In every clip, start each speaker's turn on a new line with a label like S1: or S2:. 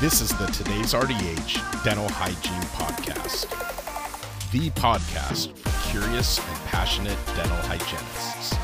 S1: This is the Today's RDH Dental Hygiene Podcast, the podcast for curious and passionate dental hygienists.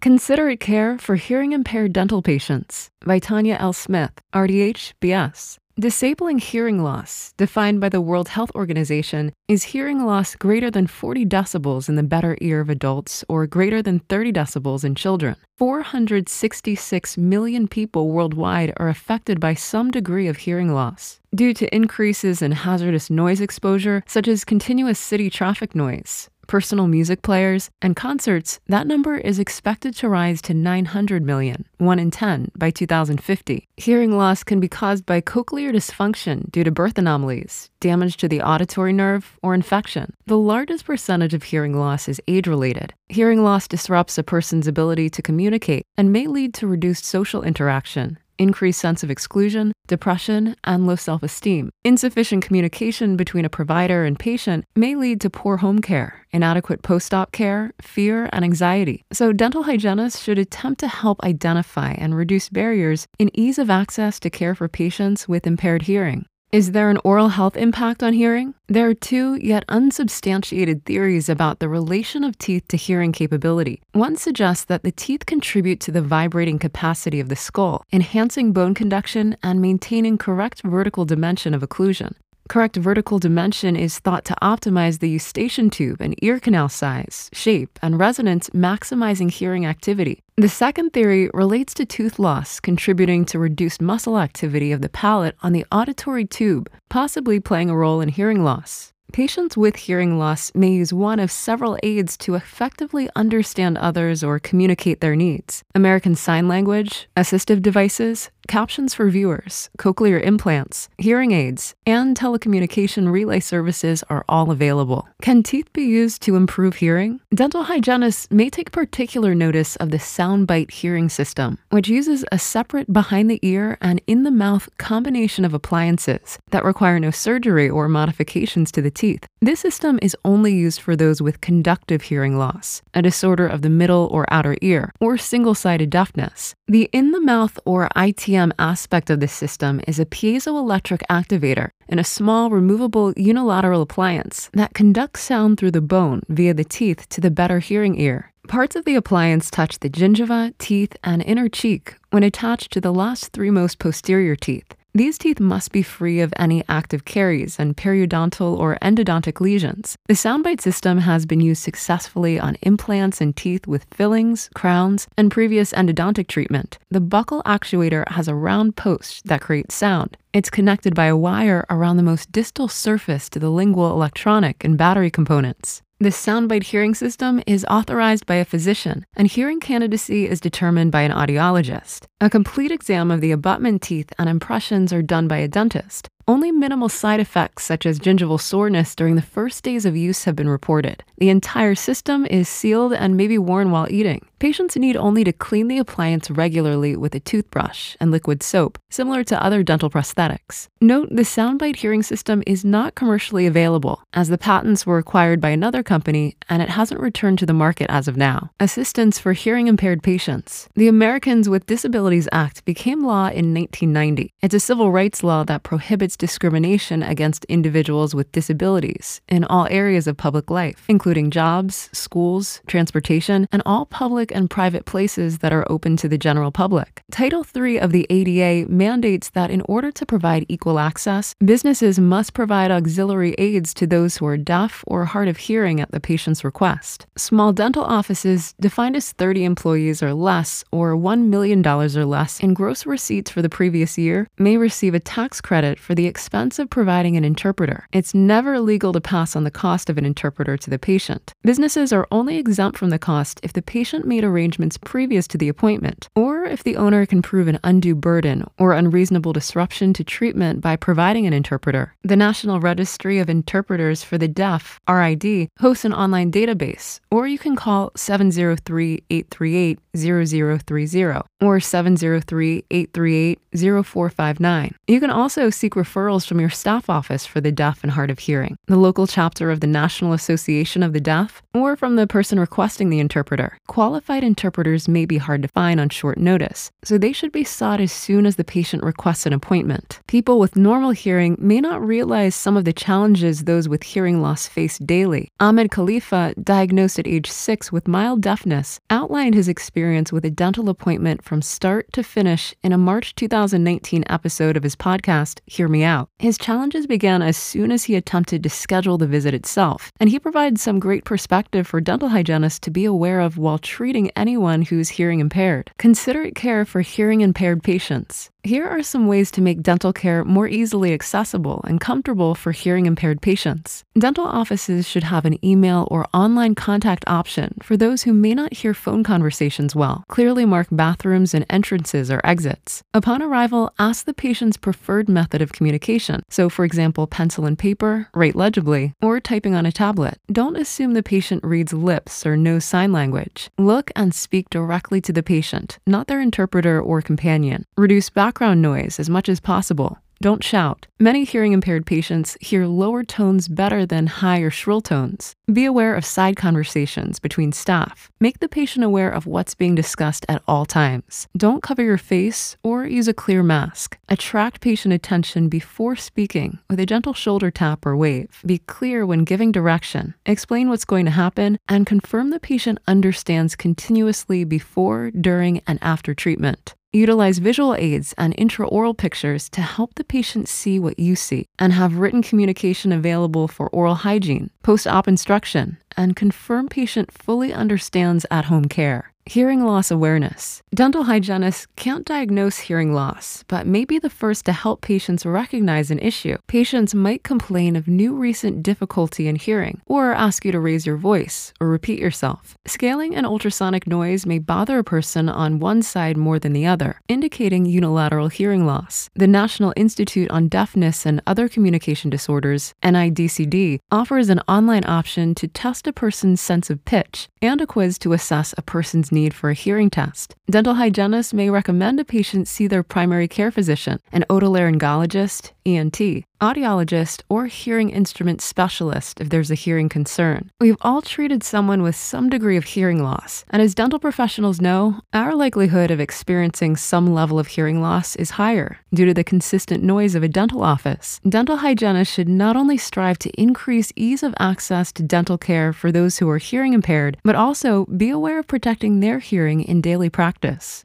S2: Considerate Care for Hearing Impaired Dental Patients by Tanya L. Smith, RDH BS. Disabling hearing loss, defined by the World Health Organization, is hearing loss greater than 40 decibels in the better ear of adults or greater than 30 decibels in children. 466 million people worldwide are affected by some degree of hearing loss. Due to increases in hazardous noise exposure, such as continuous city traffic noise, personal music players, and concerts, that number is expected to rise to 900 million, 1 in 10, by 2050. Hearing loss can be caused by cochlear dysfunction due to birth anomalies, damage to the auditory nerve, or infection. The largest percentage of hearing loss is age related. Hearing loss disrupts a person's ability to communicate and may lead to reduced social interaction, increased sense of exclusion, depression, and low self esteem. Insufficient communication between a provider and patient may lead to poor home care, inadequate post op care, fear, and anxiety. So, dental hygienists should attempt to help identify and reduce barriers in ease of access to care for patients with impaired hearing. Is there an oral health impact on hearing? There are two yet unsubstantiated theories about the relation of teeth to hearing capability. One suggests that the teeth contribute to the vibrating capacity of the skull, enhancing bone conduction and maintaining correct vertical dimension of occlusion. Correct vertical dimension is thought to optimize the eustachian tube and ear canal size, shape, and resonance, maximizing hearing activity. The second theory relates to tooth loss, contributing to reduced muscle activity of the palate on the auditory tube, possibly playing a role in hearing loss. Patients with hearing loss may use one of several aids to effectively understand others or communicate their needs. American Sign Language, assistive devices, captions for viewers, cochlear implants, hearing aids, and telecommunication relay services are all available. Can teeth be used to improve hearing? Dental hygienists may take particular notice of the SoundBite hearing system, which uses a separate behind the ear and in the mouth combination of appliances that require no surgery or modifications to the teeth. This system is only used for those with conductive hearing loss, a disorder of the middle or outer ear, or single sided deafness. The in the mouth or ITM aspect of this system is a piezoelectric actuator and a small removable unilateral appliance that conducts sound through the bone via the teeth to the better hearing ear. Parts of the appliance touch the gingiva, teeth, and inner cheek when attached to the last three most posterior teeth. These teeth must be free of any active caries and periodontal or endodontic lesions. The SoundBite system has been used successfully on implants and teeth with fillings, crowns, and previous endodontic treatment. The buccal actuator has a round post that creates sound. It's connected by a wire around the most distal surface to the lingual electronic and battery components. The SoundBite hearing system is authorized by a physician, and hearing candidacy is determined by an audiologist. A complete exam of the abutment teeth and impressions are done by a dentist. Only minimal side effects, such as gingival soreness during the first days of use, have been reported. The entire system is sealed and may be worn while eating. Patients need only to clean the appliance regularly with a toothbrush and liquid soap, similar to other dental prosthetics. Note the SoundBite hearing system is not commercially available, as the patents were acquired by another company and it hasn't returned to the market as of now. Assistance for hearing impaired patients. The Americans with Disabilities Act became law in 1990. It's a civil rights law that prohibits discrimination against individuals with disabilities in all areas of public life, including jobs, schools, transportation, and all public and private places that are open to the general public. Title III of the ADA mandates that in order to provide equal access, businesses must provide auxiliary aids to those who are deaf or hard of hearing at the patient's request. Small dental offices, defined as 30 employees or less, or $1 million or less in gross receipts for the previous year, may receive a tax credit for the expense of providing an interpreter. It's never illegal to pass on the cost of an interpreter to the patient. Businesses are only exempt from the cost if the patient made arrangements previous to the appointment, or if the owner can prove an undue burden or unreasonable disruption to treatment by providing an interpreter. The National Registry of Interpreters for the Deaf, RID, hosts an online database, or you can call 703 838 0030 or 703 838 0459. You can also seek referrals from your staff office for the deaf and hard of hearing. The local chapter of the National Association of the Deaf or from the person requesting the interpreter. Qualified interpreters may be hard to find on short notice, so they should be sought as soon as the patient requests an appointment. People with normal hearing may not realize some of the challenges those with hearing loss face daily. Ahmed Khalifa, diagnosed at age six with mild deafness, outlined his experience with a dental appointment from start to finish in a March 2019 episode of his podcast, Hear Me Out. His challenges began as soon as he attempted to schedule the visit itself, and he provides some great perspective for dental hygienists to be aware of while treating anyone who's hearing impaired. Considerate care for hearing impaired patients. Here are some ways to make dental care more easily accessible and comfortable for hearing impaired patients. Dental offices should have an email or online contact option for those who may not hear phone conversations well. Clearly mark bathrooms and entrances or exits. Upon arrival, ask the patient's preferred method of communication. So, for example, pencil and paper, write legibly, or typing on a tablet. Don't assume the patient reads lips or knows sign language. Look and speak directly to the patient, not their interpreter or companion. Reduce back background noise as much as possible. Don't shout. Many hearing impaired patients hear lower tones better than high or shrill tones. Be aware of side conversations between staff. Make the patient aware of what's being discussed at all times. Don't cover your face or use a clear mask. Attract patient attention before speaking with a gentle shoulder tap or wave. Be clear when giving direction. Explain what's going to happen and confirm the patient understands continuously before, during, and after treatment. Utilize visual aids and intraoral pictures to help the patient see what you see, and have written communication available for oral hygiene, post op instruction, and confirm patient fully understands at home care. Hearing loss awareness. Dental hygienists can't diagnose hearing loss, but may be the first to help patients recognize an issue. Patients might complain of new recent difficulty in hearing, or ask you to raise your voice or repeat yourself. Scaling and ultrasonic noise may bother a person on one side more than the other, indicating unilateral hearing loss. The National Institute on Deafness and Other Communication Disorders, NIDCD, offers an online option to test a person's sense of pitch and a quiz to assess a person's need for a hearing test. Dental hygienists may recommend a patient see their primary care physician, an otolaryngologist, ENT, audiologist, or hearing instrument specialist if there's a hearing concern. We've all treated someone with some degree of hearing loss, and as dental professionals know, our likelihood of experiencing some level of hearing loss is higher due to the consistent noise of a dental office. Dental hygienists should not only strive to increase ease of access to dental care for those who are hearing impaired, but also be aware of protecting their hearing in daily practice.